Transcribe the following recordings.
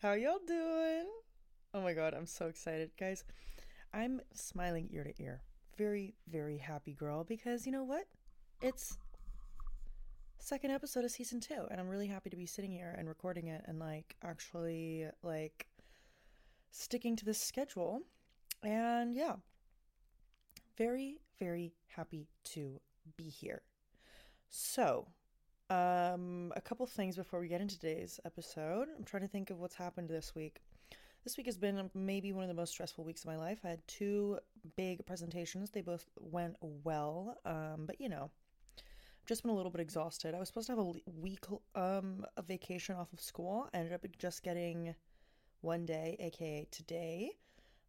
how y'all doing? Oh my god, I'm so excited, guys. I'm smiling ear to ear. Very, very happy girl because you know what? It's second episode of season two, and I'm really happy to be sitting here and recording it and like actually like sticking to this schedule. And yeah, very, very happy to be here. So, um, a couple things before we get into today's episode. I'm trying to think of what's happened this week. This week has been maybe one of the most stressful weeks of my life. I had two big presentations. They both went well, um, but you know, just been a little bit exhausted. I was supposed to have a week um, of vacation off of school. I ended up just getting one day, aka today,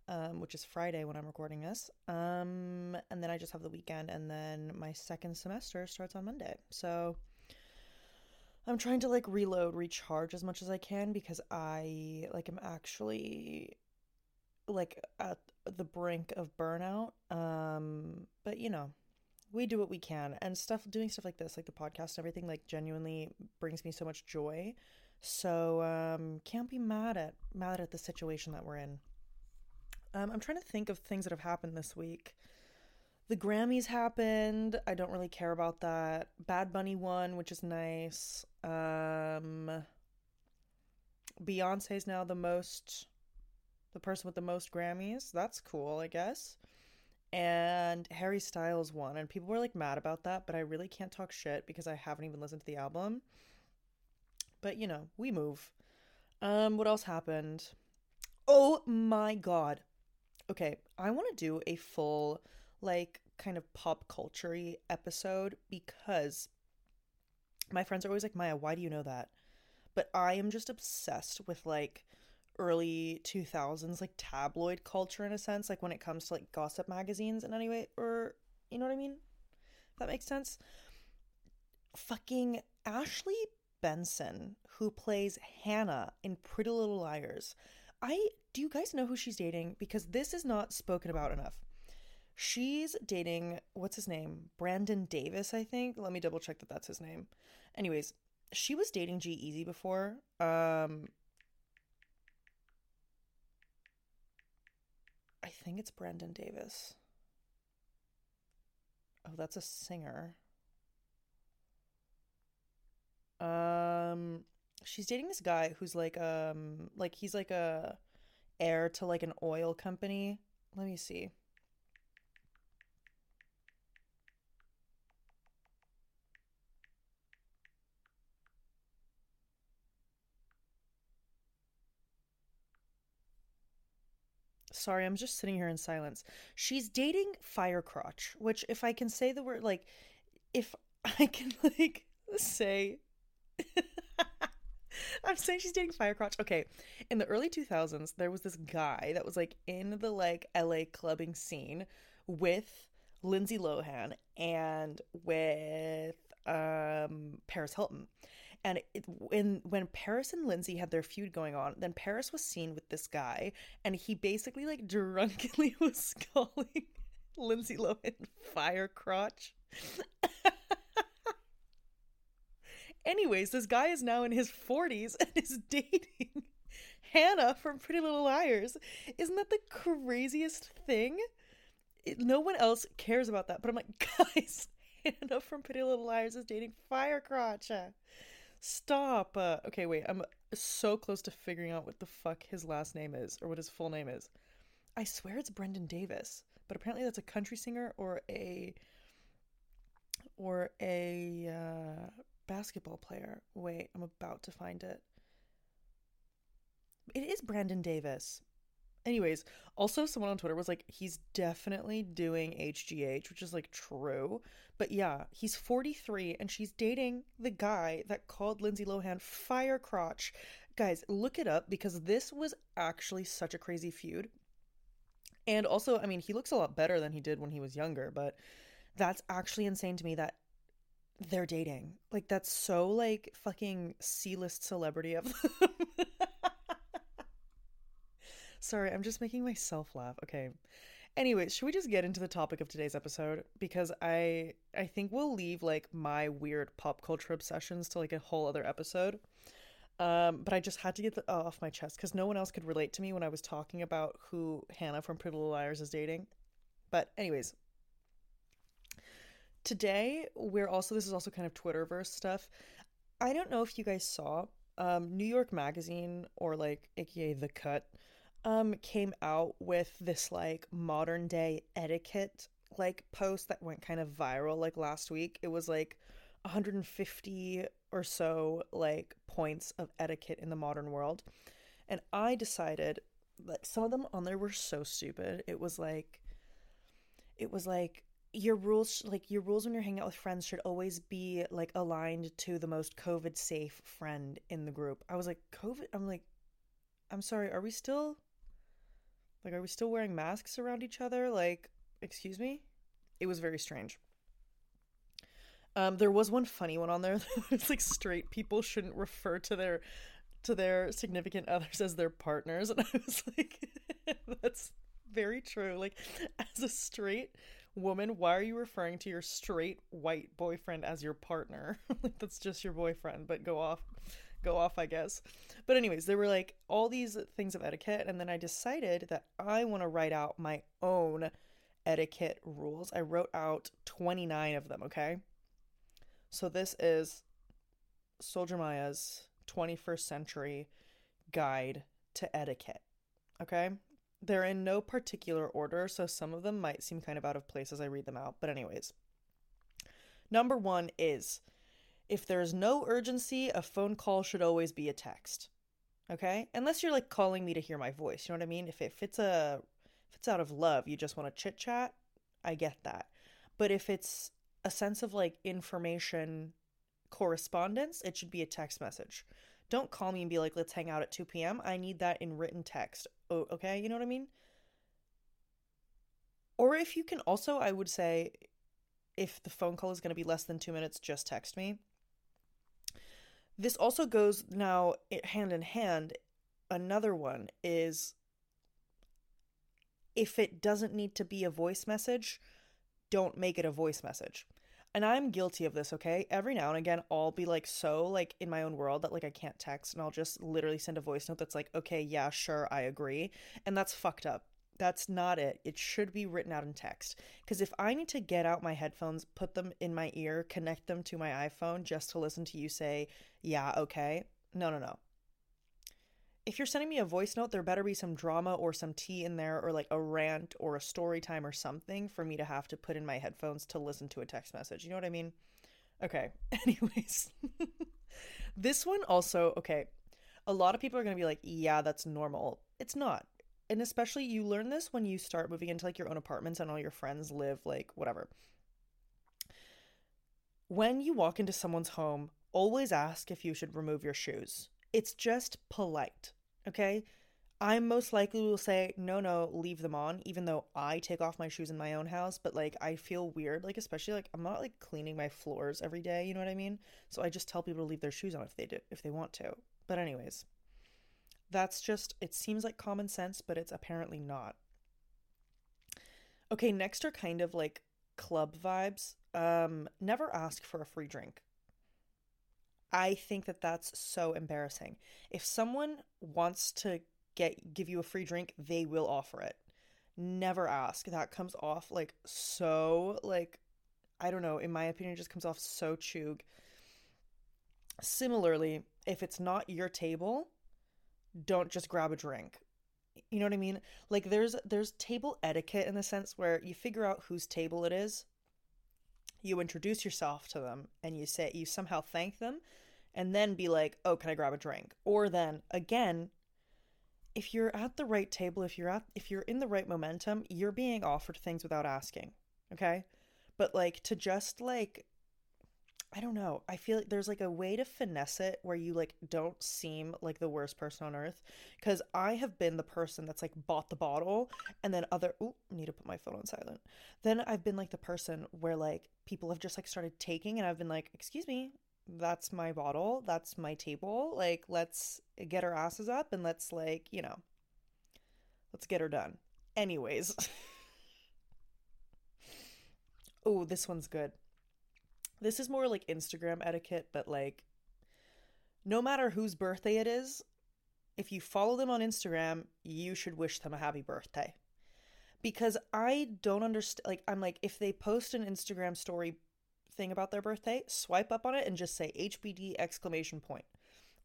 um, which is Friday when I'm recording this. Um, and then I just have the weekend, and then my second semester starts on Monday. So I'm trying to like reload, recharge as much as I can because I like am actually like at the brink of burnout. Um, but you know, we do what we can and stuff doing stuff like this, like the podcast and everything, like genuinely brings me so much joy. So um can't be mad at mad at the situation that we're in. Um, I'm trying to think of things that have happened this week. The Grammys happened. I don't really care about that. Bad Bunny won, which is nice. Um, Beyonce's now the most, the person with the most Grammys. That's cool, I guess. And Harry Styles won, and people were like mad about that, but I really can't talk shit because I haven't even listened to the album. But you know, we move. Um, what else happened? Oh my god. Okay, I want to do a full like kind of pop culture episode because my friends are always like, Maya, why do you know that? But I am just obsessed with like early 2000s, like tabloid culture in a sense, like when it comes to like gossip magazines in any way, or you know what I mean? If that makes sense. Fucking Ashley Benson, who plays Hannah in Pretty Little Liars. I do you guys know who she's dating? Because this is not spoken about enough. She's dating, what's his name? Brandon Davis, I think. Let me double check that that's his name. Anyways, she was dating G-Eazy before. Um, I think it's Brandon Davis. Oh, that's a singer. Um, she's dating this guy who's like um like he's like a heir to like an oil company. Let me see. Sorry, I'm just sitting here in silence. She's dating Firecrotch, which if I can say the word like if I can like say I'm saying she's dating Firecrotch. Okay. In the early 2000s, there was this guy that was like in the like LA clubbing scene with Lindsay Lohan and with um Paris Hilton. And it, when when Paris and Lindsay had their feud going on, then Paris was seen with this guy, and he basically like drunkenly was calling Lindsay Lohan fire crotch. Anyways, this guy is now in his 40s and is dating Hannah from Pretty Little Liars. Isn't that the craziest thing? It, no one else cares about that, but I'm like, guys, Hannah from Pretty Little Liars is dating Firecrotch. Stop. Uh, okay, wait. I'm so close to figuring out what the fuck his last name is or what his full name is. I swear it's Brendan Davis, but apparently that's a country singer or a or a uh, basketball player. Wait, I'm about to find it. It is Brandon Davis. Anyways, also someone on Twitter was like, he's definitely doing HGH, which is like true. But yeah, he's 43 and she's dating the guy that called Lindsay Lohan fire crotch. Guys, look it up because this was actually such a crazy feud. And also, I mean, he looks a lot better than he did when he was younger, but that's actually insane to me that they're dating. Like that's so like fucking C-list celebrity of them. Sorry, I'm just making myself laugh. Okay. Anyways, should we just get into the topic of today's episode because I I think we'll leave like my weird pop culture obsessions to like a whole other episode. Um, but I just had to get uh, off my chest because no one else could relate to me when I was talking about who Hannah from Pretty Little Liars is dating. But anyways, today we're also this is also kind of Twitterverse stuff. I don't know if you guys saw um, New York Magazine or like AKA The Cut um came out with this like modern day etiquette like post that went kind of viral like last week. It was like 150 or so like points of etiquette in the modern world. And I decided that some of them on there were so stupid. It was like it was like your rules like your rules when you're hanging out with friends should always be like aligned to the most covid safe friend in the group i was like covid i'm like i'm sorry are we still like are we still wearing masks around each other? Like excuse me? It was very strange. Um there was one funny one on there it's like straight people shouldn't refer to their to their significant others as their partners. And i was like that's very true. Like as a straight woman, why are you referring to your straight white boyfriend as your partner? like that's just your boyfriend, but go off. Go off, I guess. But anyways, there were like all these things of etiquette and then I decided that I want to write out my own etiquette rules. I wrote out 29 of them, okay? So this is Soldier Maya's 21st century guide to etiquette. Okay? They're in no particular order, so some of them might seem kind of out of place as I read them out. But, anyways, number one is if there's no urgency, a phone call should always be a text. Okay? Unless you're like calling me to hear my voice. You know what I mean? If, it's a if it's out of love, you just want to chit chat, I get that. But if it's a sense of like information correspondence, it should be a text message. Don't call me and be like, let's hang out at 2 p.m. I need that in written text. Oh, okay? You know what I mean? Or if you can also, I would say, if the phone call is going to be less than two minutes, just text me. This also goes now hand in hand. Another one is if it doesn't need to be a voice message, don't make it a voice message and I'm guilty of this, okay? Every now and again, I'll be like so like in my own world that like I can't text and I'll just literally send a voice note that's like, okay, yeah, sure, I agree. And that's fucked up. That's not it. It should be written out in text. Because if I need to get out my headphones, put them in my ear, connect them to my iPhone just to listen to you say, yeah, okay, no, no, no if you're sending me a voice note, there better be some drama or some tea in there, or like a rant or a story time or something for me to have to put in my headphones to listen to a text message. You know what I mean? Okay. Anyways, this one also, okay. A lot of people are going to be like, yeah, that's normal. It's not. And especially you learn this when you start moving into like your own apartments and all your friends live like whatever. When you walk into someone's home, always ask if you should remove your shoes. It's just polite. Okay? I most likely will say, no, no, leave them on, even though I take off my shoes in my own house. But like, I feel weird, like, especially like, I'm not like cleaning my floors every day, you know what I mean? So I just tell people to leave their shoes on if they do, if they want to. But, anyways, that's just, it seems like common sense, but it's apparently not. Okay, next are kind of like club vibes. Um, never ask for a free drink. I think that that's so embarrassing. If someone wants to get give you a free drink, they will offer it. Never ask. That comes off like so like I don't know, in my opinion just comes off so chug. Similarly, if it's not your table, don't just grab a drink. You know what I mean? Like there's there's table etiquette in the sense where you figure out whose table it is you introduce yourself to them and you say you somehow thank them and then be like, "Oh, can I grab a drink?" Or then again, if you're at the right table, if you're at if you're in the right momentum, you're being offered things without asking. Okay? But like to just like I don't know. I feel like there's like a way to finesse it where you like don't seem like the worst person on earth. Cause I have been the person that's like bought the bottle and then other oh, need to put my phone on silent. Then I've been like the person where like people have just like started taking and I've been like, excuse me, that's my bottle, that's my table. Like, let's get our asses up and let's like, you know, let's get her done. Anyways. oh, this one's good. This is more like Instagram etiquette, but like no matter whose birthday it is, if you follow them on Instagram, you should wish them a happy birthday. Because I don't understand like I'm like if they post an Instagram story thing about their birthday, swipe up on it and just say HBD exclamation point.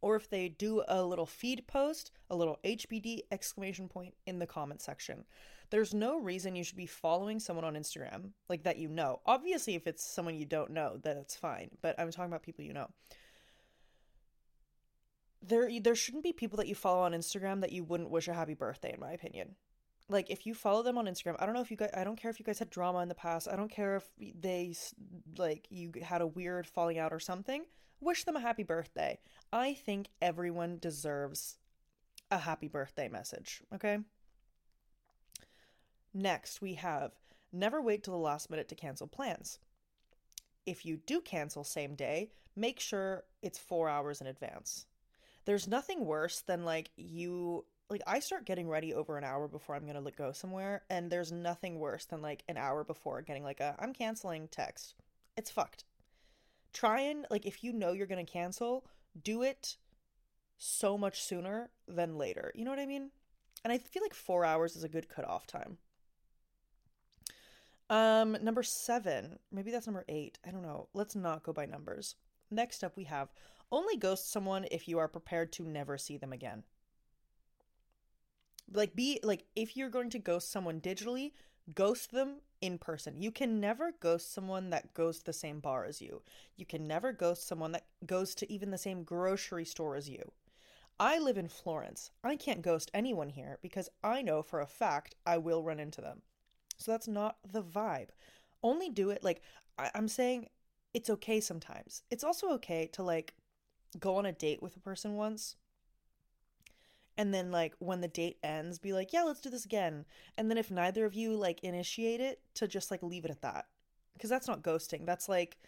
Or if they do a little feed post, a little HBD exclamation point in the comment section. There's no reason you should be following someone on Instagram like that you know. Obviously, if it's someone you don't know, then it's fine. But I'm talking about people you know. There, there shouldn't be people that you follow on Instagram that you wouldn't wish a happy birthday, in my opinion like if you follow them on Instagram, I don't know if you guys I don't care if you guys had drama in the past. I don't care if they like you had a weird falling out or something. Wish them a happy birthday. I think everyone deserves a happy birthday message, okay? Next, we have never wait till the last minute to cancel plans. If you do cancel same day, make sure it's 4 hours in advance. There's nothing worse than like you like I start getting ready over an hour before I'm gonna go somewhere, and there's nothing worse than like an hour before getting like a I'm canceling text. It's fucked. Try and like if you know you're gonna cancel, do it so much sooner than later. You know what I mean? And I feel like four hours is a good cutoff time. Um, number seven, maybe that's number eight. I don't know. Let's not go by numbers. Next up, we have only ghost someone if you are prepared to never see them again like be like if you're going to ghost someone digitally ghost them in person. You can never ghost someone that goes to the same bar as you. You can never ghost someone that goes to even the same grocery store as you. I live in florence. I can't ghost anyone here because i know for a fact i will run into them. So that's not the vibe. Only do it like I- i'm saying it's okay sometimes. It's also okay to like go on a date with a person once and then like when the date ends be like yeah let's do this again. And then if neither of you like initiate it to just like leave it at that. Because that's not ghosting. That's like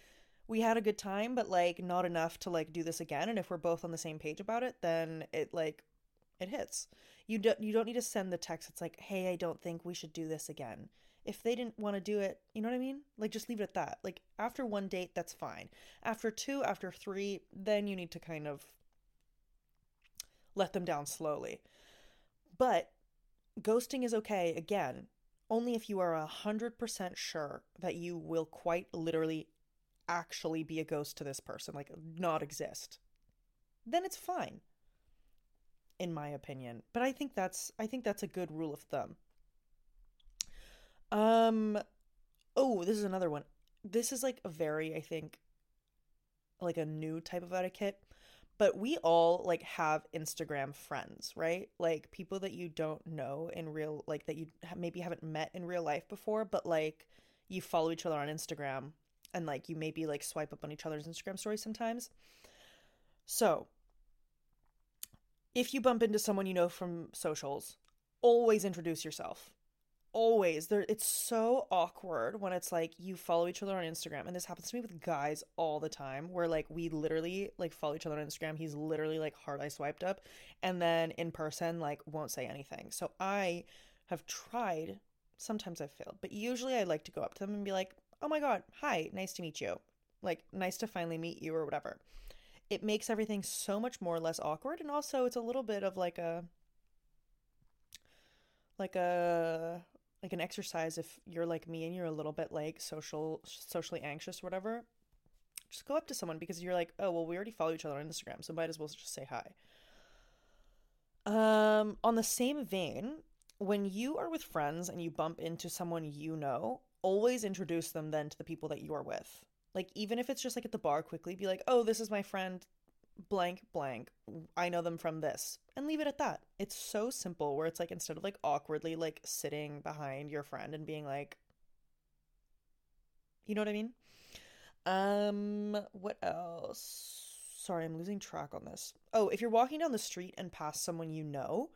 we had a good time but like not enough to like do this again. And if we're both on the same page about it then it like it hits. You don't you don't need to send the text it's like hey i don't think we should do this again. If they didn't want to do it you know what i mean? Like just leave it at that. Like after one date that's fine. After two after three then you need to kind of let them down slowly. But ghosting is okay, again, only if you are a 100% sure that you will quite literally actually be a ghost to this person, like not exist. Then it's fine in my opinion. But I think that's I think that's a good rule of thumb. Um oh, this is another one. This is like a very I think like a new type of etiquette but we all like have Instagram friends, right? Like people that you don't know in real like that you maybe haven't met in real life before, but like you follow each other on Instagram and like you maybe like swipe up on each other's Instagram stories sometimes. So, if you bump into someone you know from socials, always introduce yourself always there it's so awkward when it's like you follow each other on Instagram and this happens to me with guys all the time where like we literally like follow each other on Instagram he's literally like hard eye swiped up and then in person like won't say anything. So I have tried sometimes I've failed but usually I like to go up to them and be like oh my god hi nice to meet you like nice to finally meet you or whatever. It makes everything so much more less awkward and also it's a little bit of like a like a like an exercise if you're like me and you're a little bit like social socially anxious or whatever just go up to someone because you're like oh well we already follow each other on instagram so might as well just say hi. Um on the same vein when you are with friends and you bump into someone you know always introduce them then to the people that you are with. Like even if it's just like at the bar quickly be like oh this is my friend blank blank. I know them from this. And leave it at that. It's so simple where it's like instead of like awkwardly like sitting behind your friend and being like You know what I mean? Um what else? Sorry, I'm losing track on this. Oh, if you're walking down the street and pass someone you know,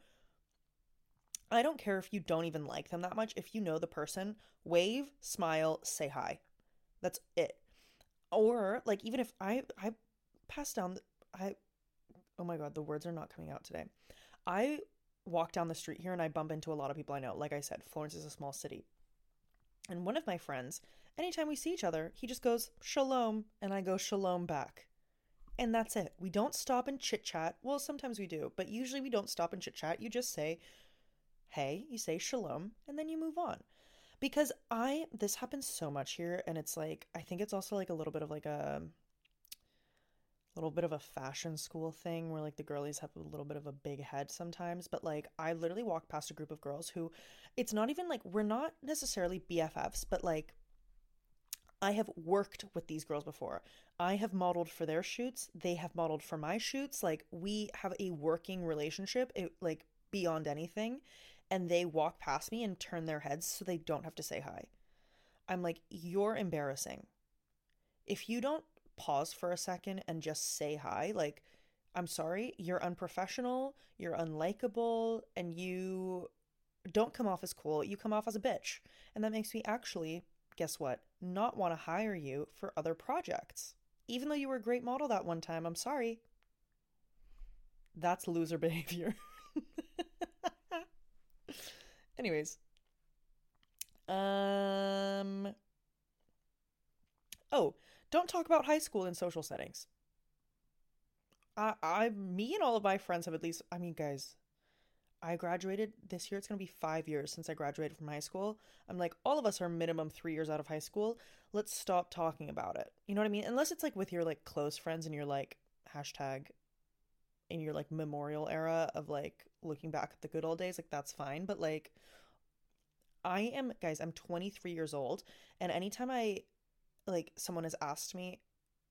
I don't care if you don't even like them that much. If you know the person, wave, smile, say hi. That's it. Or like even if I I pass down I oh my god, the words are not coming out today. I walk down the street here and I bump into a lot of people I know. Like I said, Florence is a small city. And one of my friends, anytime we see each other, he just goes, Shalom, and I go, Shalom back. And that's it. We don't stop and chit chat. Well, sometimes we do, but usually we don't stop and chit chat. You just say, hey, you say shalom, and then you move on. Because I, this happens so much here, and it's like, I think it's also like a little bit of like a, little bit of a fashion school thing where like the girlies have a little bit of a big head sometimes but like i literally walk past a group of girls who it's not even like we're not necessarily bffs but like i have worked with these girls before. I have modeled for their shoots. They have modeled for my shoots. Like we have a working relationship it, like beyond anything and they walk past me and turn their heads so they don't have to say hi. I'm like you're embarrassing. If you don't pause for a second and just say hi. Like, I'm sorry, you're unprofessional, you're unlikable, and you don't come off as cool. You come off as a bitch. And that makes me actually, guess what, not want to hire you for other projects. Even though you were a great model that one time, I'm sorry. That's loser behavior. Anyways. Um Oh, don't talk about high school in social settings. I, I, me and all of my friends have at least, I mean, guys, I graduated this year. It's going to be five years since I graduated from high school. I'm like, all of us are minimum three years out of high school. Let's stop talking about it. You know what I mean? Unless it's like with your like close friends and you're like, hashtag in your like memorial era of like looking back at the good old days, like that's fine. But like, I am, guys, I'm 23 years old. And anytime I like someone has asked me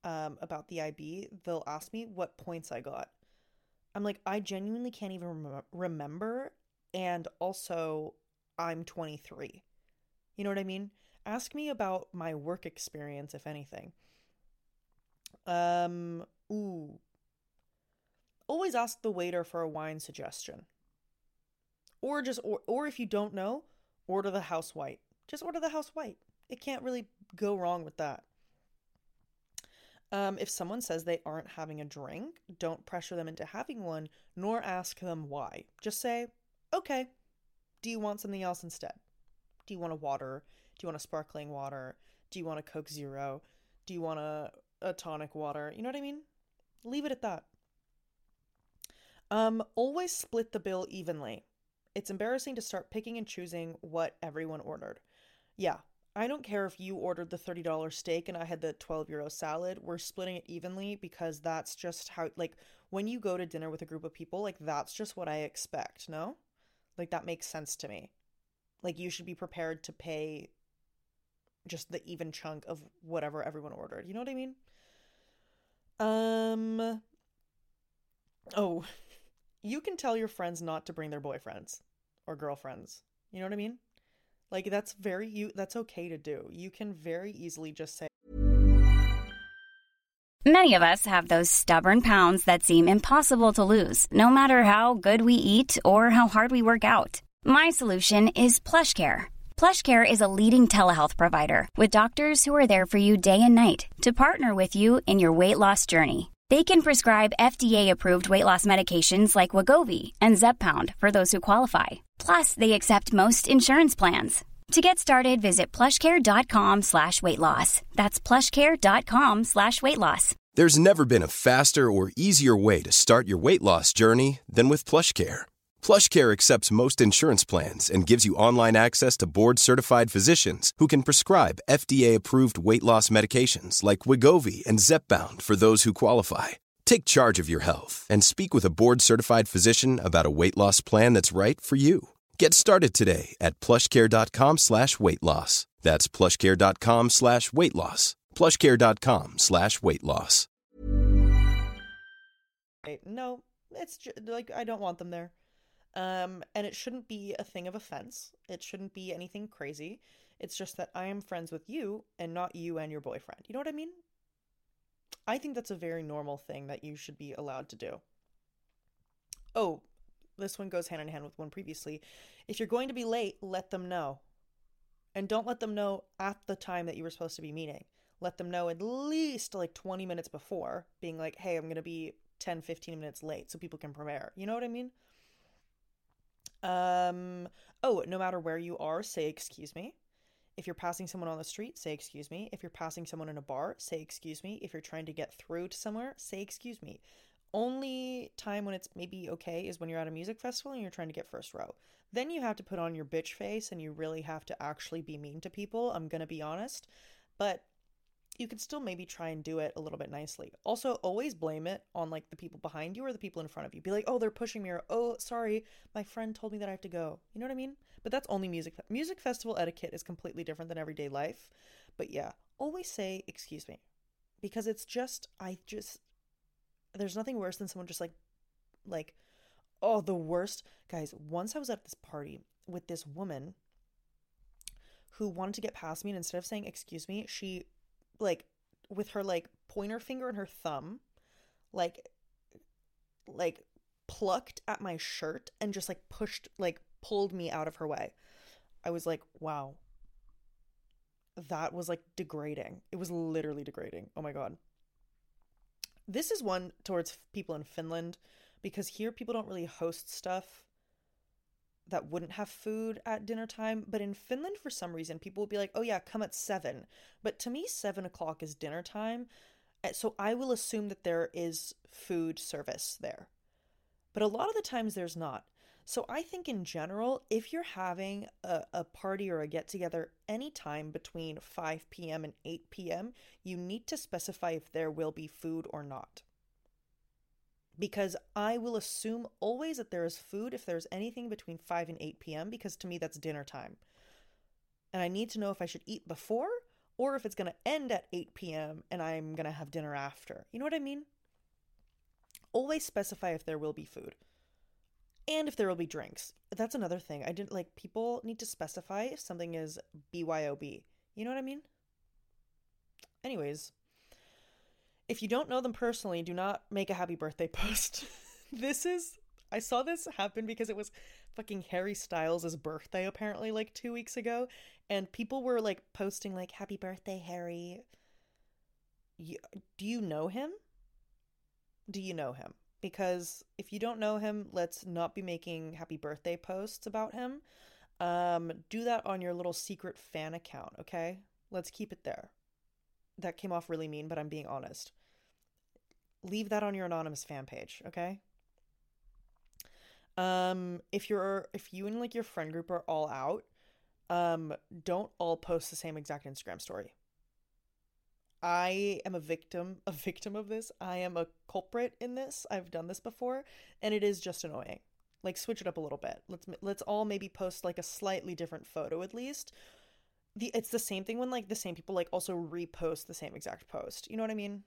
um about the IB, they'll ask me what points I got. I'm like I genuinely can't even rem- remember and also I'm 23. You know what I mean? Ask me about my work experience if anything. Um ooh. Always ask the waiter for a wine suggestion. Or just or, or if you don't know, order the house white. Just order the house white. It can't really go wrong with that. Um, if someone says they aren't having a drink, don't pressure them into having one, nor ask them why. Just say, okay, do you want something else instead? Do you want a water? Do you want a sparkling water? Do you want a Coke Zero? Do you want a, a tonic water? You know what I mean? Leave it at that. Um, always split the bill evenly. It's embarrassing to start picking and choosing what everyone ordered. Yeah, I don't care if you ordered the $30 steak and I had the 12 euro salad. We're splitting it evenly because that's just how, like, when you go to dinner with a group of people, like, that's just what I expect, no? Like, that makes sense to me. Like, you should be prepared to pay just the even chunk of whatever everyone ordered. You know what I mean? Um, oh, you can tell your friends not to bring their boyfriends or girlfriends. You know what I mean? Like that's very you that's okay to do. You can very easily just say Many of us have those stubborn pounds that seem impossible to lose, no matter how good we eat or how hard we work out. My solution is PlushCare. PlushCare is a leading telehealth provider with doctors who are there for you day and night to partner with you in your weight loss journey. They can prescribe FDA-approved weight loss medications like Wegovy and Zepbound for those who qualify. Plus, they accept most insurance plans. To get started, visit plushcare.com slash weight loss. That's plushcare.com slash weight loss. There's never been a faster or easier way to start your weight loss journey than with PlushCare. PlushCare accepts most insurance plans and gives you online access to board-certified physicians who can prescribe FDA-approved weight loss medications like Wegovy and Zepbound for those who qualify. Take charge of your health and speak with a board-certified physician about a weight loss plan that's right for you. Get started today at plushcare.com slash weight loss. That's plushcare.com slash weight loss. Plushcare.com slash weight loss. No, it's just, like I don't want them there. Um, and it shouldn't be a thing of offense. It shouldn't be anything crazy. It's just that I am friends with you and not you and your boyfriend. You know what I mean? I think that's a very normal thing that you should be allowed to do. Oh, this one goes hand in hand with one previously. If you're going to be late, let them know. And don't let them know at the time that you were supposed to be meeting. Let them know at least like 20 minutes before, being like, hey, I'm going to be 10, 15 minutes late so people can prepare. You know what I mean? Um, oh, no matter where you are, say excuse me. If you're passing someone on the street, say excuse me. If you're passing someone in a bar, say excuse me. If you're trying to get through to somewhere, say excuse me. Only time when it's maybe okay is when you're at a music festival and you're trying to get first row. Then you have to put on your bitch face and you really have to actually be mean to people. I'm going to be honest. But you could still maybe try and do it a little bit nicely. Also, always blame it on like the people behind you or the people in front of you. Be like, "Oh, they're pushing me," or "Oh, sorry, my friend told me that I have to go." You know what I mean? But that's only music. Music festival etiquette is completely different than everyday life. But yeah, always say "excuse me," because it's just I just there's nothing worse than someone just like like oh the worst guys. Once I was at this party with this woman who wanted to get past me and instead of saying excuse me, she like with her like pointer finger and her thumb like like plucked at my shirt and just like pushed like pulled me out of her way. I was like, wow. That was like degrading. It was literally degrading. Oh my god. This is one towards people in Finland because here people don't really host stuff that wouldn't have food at dinner time. But in Finland, for some reason, people would be like, oh, yeah, come at seven. But to me, seven o'clock is dinner time. Eh, so I will assume that there is food service there. But a lot of the times there's not. So I think in general, if you're having a, a party or a get together anytime between 5 p.m. and 8 p.m., you need to specify if there will be food or not because I will assume always that there is food if there's anything between 5 and 8 p.m. because to me that's dinner time. And I need to know if I should eat before or if it's going to end at 8 p.m. and I'm going to have dinner after. You know what I mean? Always specify if there will be food and if there will be drinks. That's another thing. I didn't like people need to specify if something is BYOB. You know what I mean? Anyways, if you don't know them personally, do not make a happy birthday post. this is I saw this happen because it was fucking Harry Styles' birthday apparently like 2 weeks ago and people were like posting like happy birthday Harry. You, do you know him? Do you know him? Because if you don't know him, let's not be making happy birthday posts about him. Um do that on your little secret fan account, okay? Let's keep it there. That came off really mean, but I'm being honest leave that on your anonymous fan page, okay? Um, if you're if you and like your friend group are all out, um, don't all post the same exact Instagram story. I am a victim, a victim of this. I am a culprit in this. I've done this before, and it is just annoying. Like switch it up a little bit. Let's let's all maybe post like a slightly different photo at least. The it's the same thing when like the same people like also repost the same exact post. You know what I mean?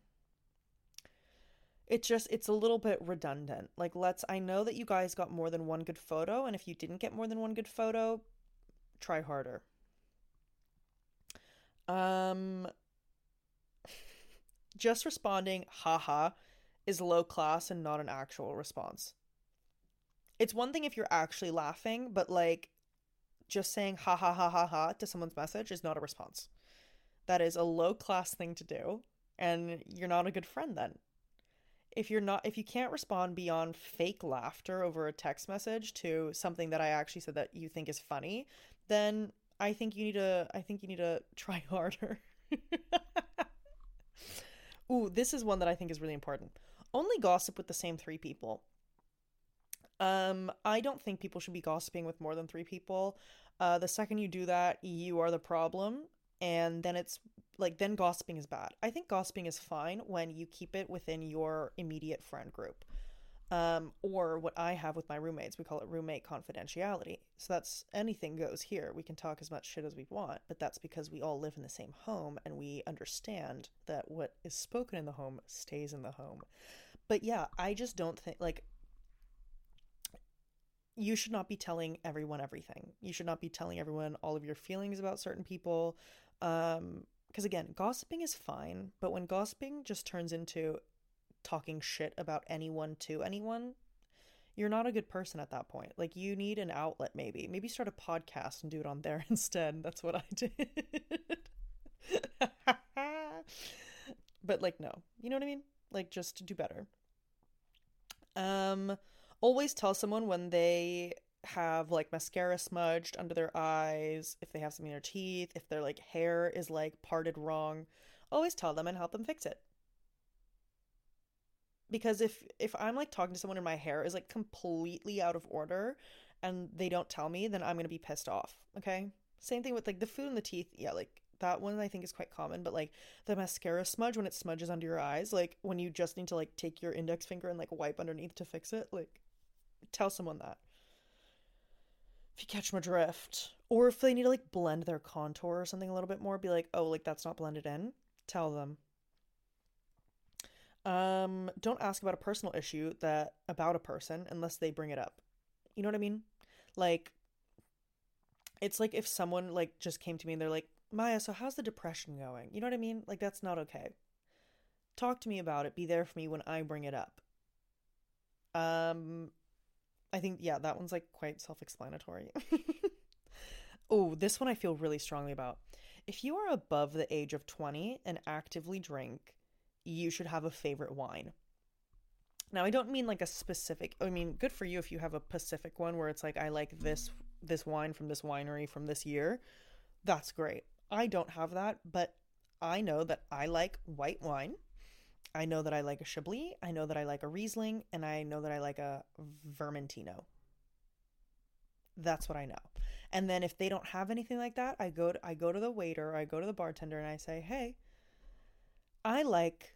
it just it's a little bit redundant like let's i know that you guys got more than one good photo and if you didn't get more than one good photo try harder um just responding haha is low class and not an actual response. It's one thing if you're actually laughing but like just saying ha ha ha ha ha to someone's message is not a response. That is a low class thing to do and you're not a good friend then. If you're not if you can't respond beyond fake laughter over a text message to something that I actually said that you think is funny, then I think you need to I think you need to try harder. Ooh, this is one that I think is really important. Only gossip with the same 3 people. Um, I don't think people should be gossiping with more than 3 people. Uh, the second you do that, you are the problem and then it's like then gossiping is bad. I think gossiping is fine when you keep it within your immediate friend group. Um, or what I have with my roommates, we call it roommate confidentiality. So that's anything goes here. We can talk as much shit as we want, but that's because we all live in the same home and we understand that what is spoken in the home stays in the home. but yeah, I just don't think like you should not be telling everyone everything. You should not be telling everyone all of your feelings about certain people. Um, because again, gossiping is fine, but when gossiping just turns into talking shit about anyone to anyone, you're not a good person at that point. Like you need an outlet maybe. Maybe start a podcast and do it on there instead. That's what I did. but like no. You know what I mean? Like just do better. Um always tell someone when they have like mascara smudged under their eyes, if they have something in their teeth, if their like hair is like parted wrong, always tell them and help them fix it. Because if if I'm like talking to someone and my hair is like completely out of order and they don't tell me, then I'm to be pissed off, okay? Same thing with like the food and the teeth. Yeah, like that one I think is quite common, but like the mascara smudge when it smudges under your eyes, like when you just need to like take your index finger and like wipe underneath to fix it, like tell someone that if you catch my drift. Or if they need to like blend their contour or something a little bit more, be like, oh, like that's not blended in. Tell them. Um, don't ask about a personal issue that about a person unless they bring it up. You know what I mean? Like it's like if someone like just came to me and they're like, Maya, so how's the depression going? You know what I mean? Like that's not okay. Talk to me about it. Be there for me when I bring it up. Um I think yeah, that one's like quite self-explanatory. oh, this one I feel really strongly about. If you are above the age of 20 and actively drink, you should have a favorite wine. Now, I don't mean like a specific. I mean, good for you if you have a Pacific one where it's like I like this this wine from this winery from this year. That's great. I don't have that, but I know that I like white wine I know that I like a Chablis, I know that I like a Riesling, and I know that I like a Vermentino. That's what I know. And then if they don't have anything like that, I go to, I go to the waiter, I go to the bartender and I say, "Hey, I like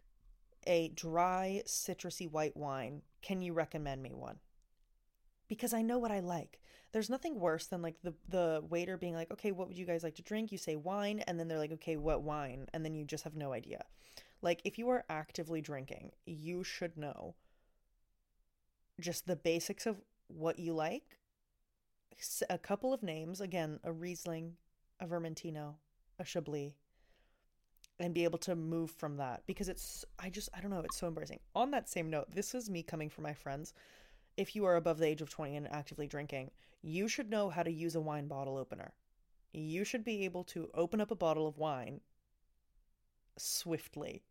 a dry citrusy white wine. Can you recommend me one?" Because I know what I like. There's nothing worse than like the the waiter being like, "Okay, what would you guys like to drink?" You say wine and then they're like, "Okay, what wine?" and then you just have no idea. Like, if you are actively drinking, you should know just the basics of what you like. A couple of names again, a Riesling, a Vermentino, a Chablis, and be able to move from that because it's, I just, I don't know, it's so embarrassing. On that same note, this is me coming from my friends. If you are above the age of 20 and actively drinking, you should know how to use a wine bottle opener. You should be able to open up a bottle of wine swiftly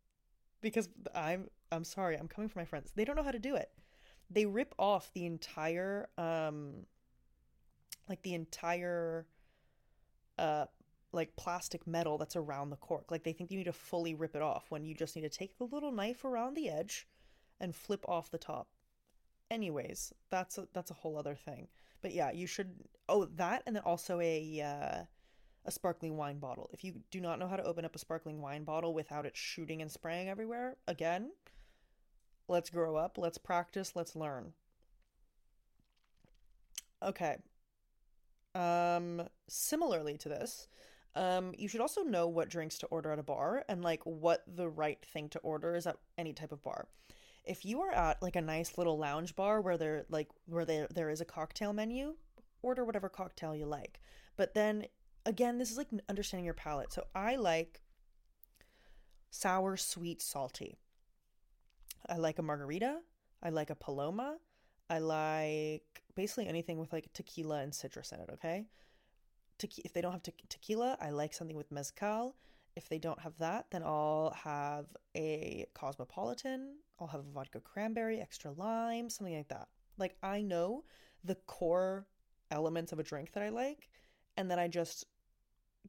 because I'm I'm sorry, I'm coming from my friends. They don't know how to do it. They rip off the entire um like the entire uh like plastic metal that's around the cork. Like they think you need to fully rip it off when you just need to take the little knife around the edge and flip off the top. Anyways, that's a, that's a whole other thing. But yeah, you should oh that and then also a uh a sparkling wine bottle. If you do not know how to open up a sparkling wine bottle without it shooting and spraying everywhere, again, let's grow up, let's practice, let's learn. Okay. Um similarly to this, um you should also know what drinks to order at a bar and like what the right thing to order is at any type of bar. If you are at like a nice little lounge bar where there like where there there is a cocktail menu, order whatever cocktail you like. But then again, this is like understanding your palate. So I like sour, sweet, salty. I like a margarita. I like a paloma. I like basically anything with like tequila and citrus in it, okay? Te- if they don't have te- tequila, I like something with mezcal. If they don't have that, then I'll have a cosmopolitan. I'll have a vodka cranberry, extra lime, something like that. Like I know the core elements of a drink that I like, and then I just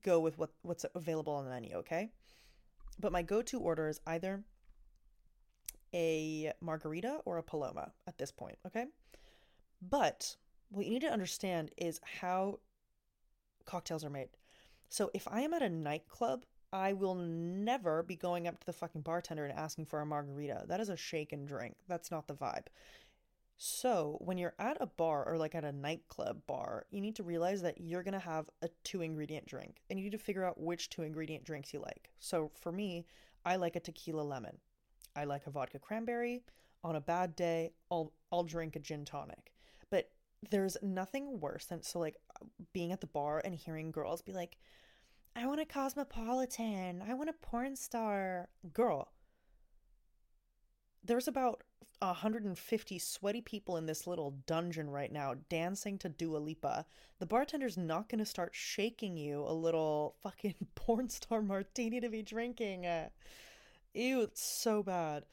go with what what's available on the menu, okay? But my go-to order is either a margarita or a paloma at this point, okay? But what you need to understand is how cocktails are made. So if I am at a nightclub, I will never be going up to the fucking bartender and asking for a margarita. That is a shake and drink. That's not the vibe. So, when you're at a bar or like at a nightclub bar, you need to realize that you're going to have a two ingredient drink and you need to figure out which two ingredient drinks you like. So, for me, I like a tequila lemon. I like a vodka cranberry. On a bad day, I'll I'll drink a gin tonic. There's nothing worse than so like being at the bar and hearing girls be like, I want a cosmopolitan, I want a porn star. Girl, there's about 150 sweaty people in this little dungeon right now dancing to Dua Lipa. The bartender's not going to start shaking you a little fucking porn star martini to be drinking. Ew, it's so bad.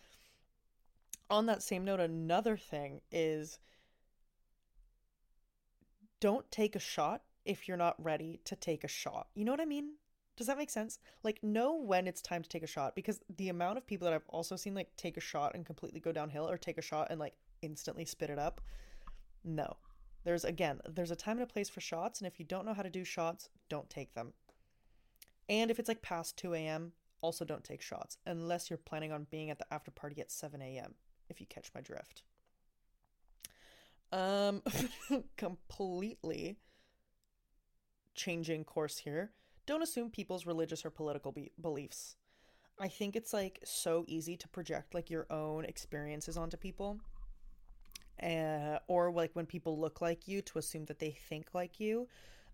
On that same note, another thing is don't take a shot if you're not ready to take a shot. You know what I mean? Does that make sense? Like, know when it's time to take a shot because the amount of people that I've also seen like take a shot and completely go downhill or take a shot and like instantly spit it up. No. There's again, there's a time and a place for shots, and if you don't know how to do shots, don't take them. And if it's like past 2 a.m., also don't take shots unless you're planning on being at the after party at 7 a.m., if you catch my drift. Um, completely changing course here don't assume people's religious or political be- beliefs. I think it's like so easy to project like your own experiences onto people. Uh, or like when people look like you to assume that they think like you.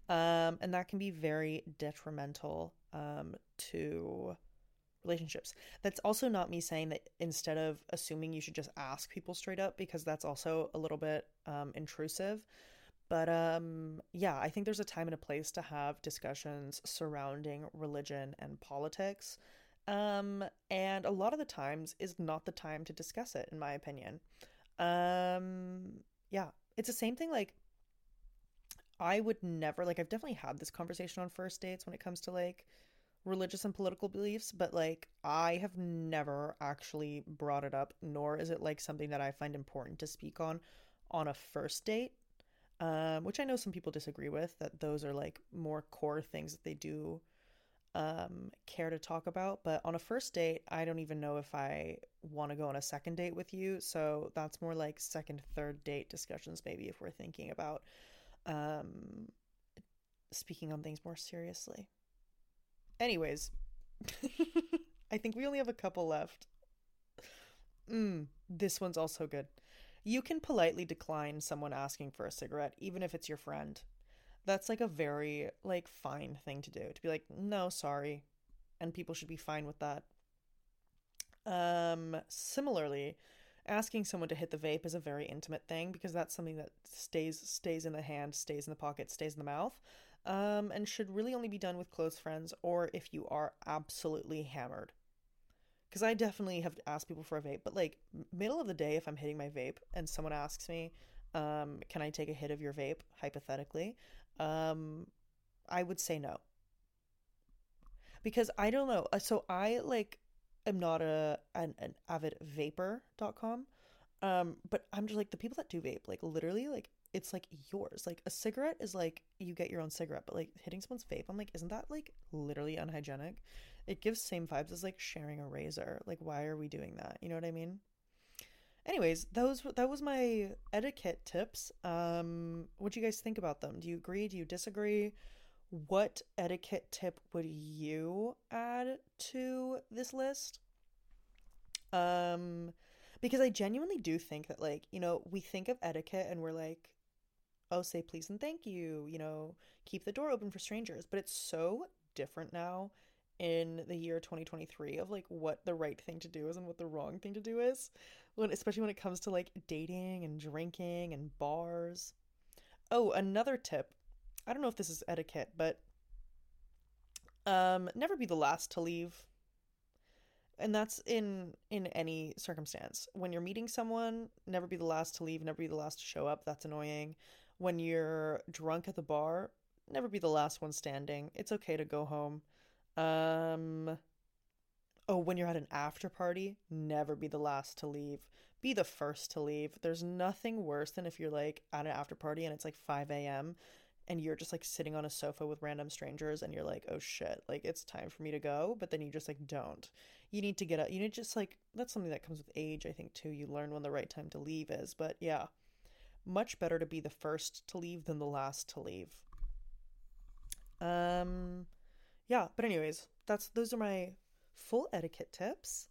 Um, and that can be very detrimental um, to relationships. That's also not me saying that instead of assuming you should just ask people straight up because that's also a little bit um, intrusive. But um, yeah, I think there's a time and a place to have discussions surrounding religion and politics. Um, and a lot of the times is not the time to discuss it, in my opinion. Um, yeah, it's the same thing. Like, I would never, like, I've definitely had this conversation on first dates when it comes to like religious and political beliefs, but like, I have never actually brought it up, nor is it like something that I find important to speak on on a first date um, which I know some people disagree with, that those are like more core things that they do um, care to talk about. But on a first date, I don't even know if I want to go on a second date with you. So that's more like second, third date discussions, maybe if we're thinking about um, speaking on things more seriously. Anyways, I think we only have a couple left. Mm, this one's also good. You can politely decline someone asking for a cigarette, even if it's your friend. That's like a very like fine thing to do. To be like, no, sorry. And people should be fine with that. Um, similarly, asking someone to hit the vape is a very intimate thing because that's something that stays stays in the hand, stays in the pocket, stays in the mouth. Um, and should really only be done with close friends or if you are absolutely hammered because I definitely have asked people for a vape, but like middle of the day, if I'm hitting my vape and someone asks me, um, "Can I take a hit of your vape?" Hypothetically, um, I would say no because I don't know. Uh, so I like am not a an, an avid vapor.com. Um, but I'm just like the people that do vape, like literally, like it's like yours. Like a cigarette is like you get your own cigarette, but like hitting someone's vape, I'm like, isn't that like literally unhygienic? it gives same vibes as like sharing a razor. Like why are we doing that? You know what I mean? Anyways, those that was my etiquette tips. Um what do you guys think about them? Do you agree? Do you disagree? What etiquette tip would you add to this list? Um because I genuinely do think that like, you know, we think of etiquette and we're like oh, say please and thank you, you know, keep the door open for strangers, but it's so different now in the year 2023 of like what the right thing to do is and what the wrong thing to do is when especially when it comes to like dating and drinking and bars. Oh another tip i don't know if this is etiquette but um never be the last to leave. And that's in in any circumstance. When you're meeting someone never be the last to leave never be the last to show up that's annoying when you're drunk at the bar never be the last one standing it's okay to go home um Oh, when you're at an after party, never be the last to leave. Be the first to leave. There's nothing worse than if you're like at an after party and it's like 5 a.m. and you're just like sitting on a sofa with random strangers and you're like, oh shit, like it's time for me to go. But then you just like don't. You need to get up. You need just like, that's something that comes with age, I think, too. You learn when the right time to leave is. But yeah, much better to be the first to leave than the last to leave. Um, yeah, but anyways, that's those are my full etiquette tips.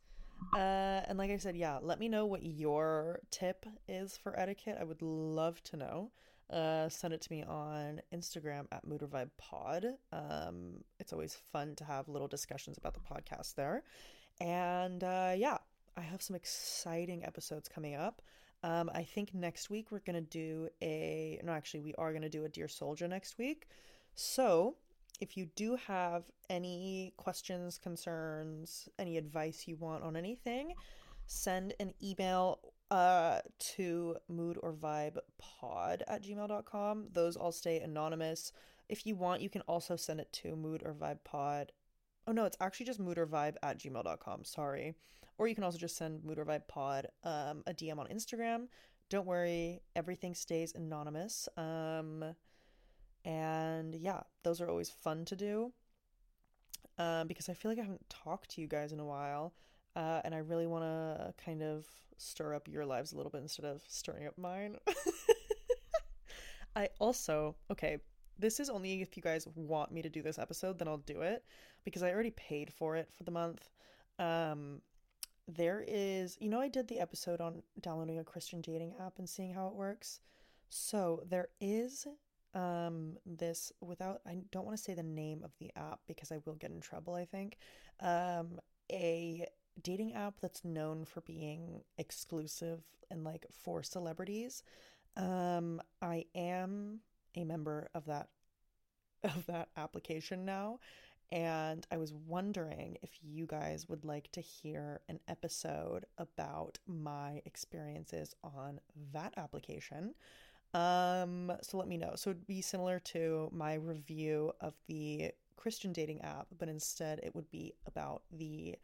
Uh, and like I said, yeah, let me know what your tip is for etiquette. I would love to know. Uh, send it to me on Instagram at Mood Pod. Um, it's always fun to have little discussions about the podcast there. And uh, yeah, I have some exciting episodes coming up. Um, I think next week we're gonna do a no, actually we are gonna do a Dear Soldier next week. So if you do have any questions, concerns, any advice you want on anything, send an email uh, to mood or vibe pod at gmail.com. Those all stay anonymous. If you want, you can also send it to mood or vibe pod. Oh no, it's actually just mood or vibe at gmail.com. Sorry. Or you can also just send mood or vibe pod um, a DM on Instagram. Don't worry, everything stays anonymous. Um, and yeah, those are always fun to do um, because I feel like I haven't talked to you guys in a while. Uh, and I really want to kind of stir up your lives a little bit instead of stirring up mine. I also, okay, this is only if you guys want me to do this episode, then I'll do it because I already paid for it for the month. Um, there is, you know, I did the episode on downloading a Christian dating app and seeing how it works. So there is um this without I don't want to say the name of the app because I will get in trouble, I think. Um a dating app that's known for being exclusive and like for celebrities. Um I am a member of that of that application now and I was wondering if you guys would like to hear an episode about my experiences on that application. Um, so let me know. So it'd be similar to my review of the Christian dating app, but instead it would be about the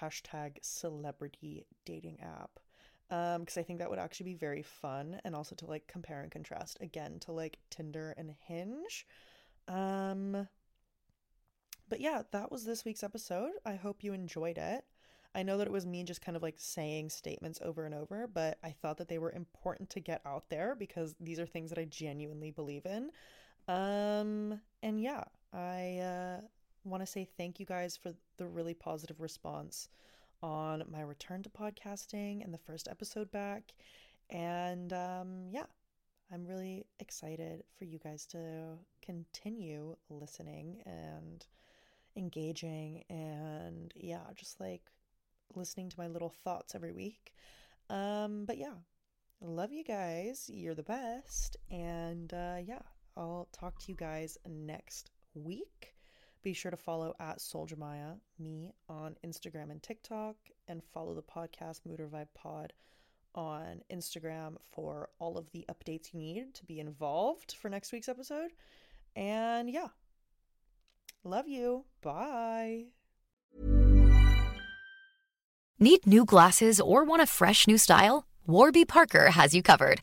hashtag celebrity dating app. Um, because I think that would actually be very fun and also to like compare and contrast again to like Tinder and Hinge. Um, but yeah, that was this week's episode. I hope you enjoyed it. I know that it was me just kind of like saying statements over and over, but I thought that they were important to get out there because these are things that I genuinely believe in. Um, and yeah, I uh, want to say thank you guys for the really positive response on my return to podcasting and the first episode back. And um, yeah, I'm really excited for you guys to continue listening and engaging and yeah, just like listening to my little thoughts every week. Um, but yeah, love you guys. You're the best. And uh, yeah, I'll talk to you guys next week. Be sure to follow at Soldier Maya, me on Instagram and TikTok, and follow the podcast Mood or Vibe Pod on Instagram for all of the updates you need to be involved for next week's episode. And yeah, love you. Bye. Need new glasses or want a fresh new style? Warby Parker has you covered.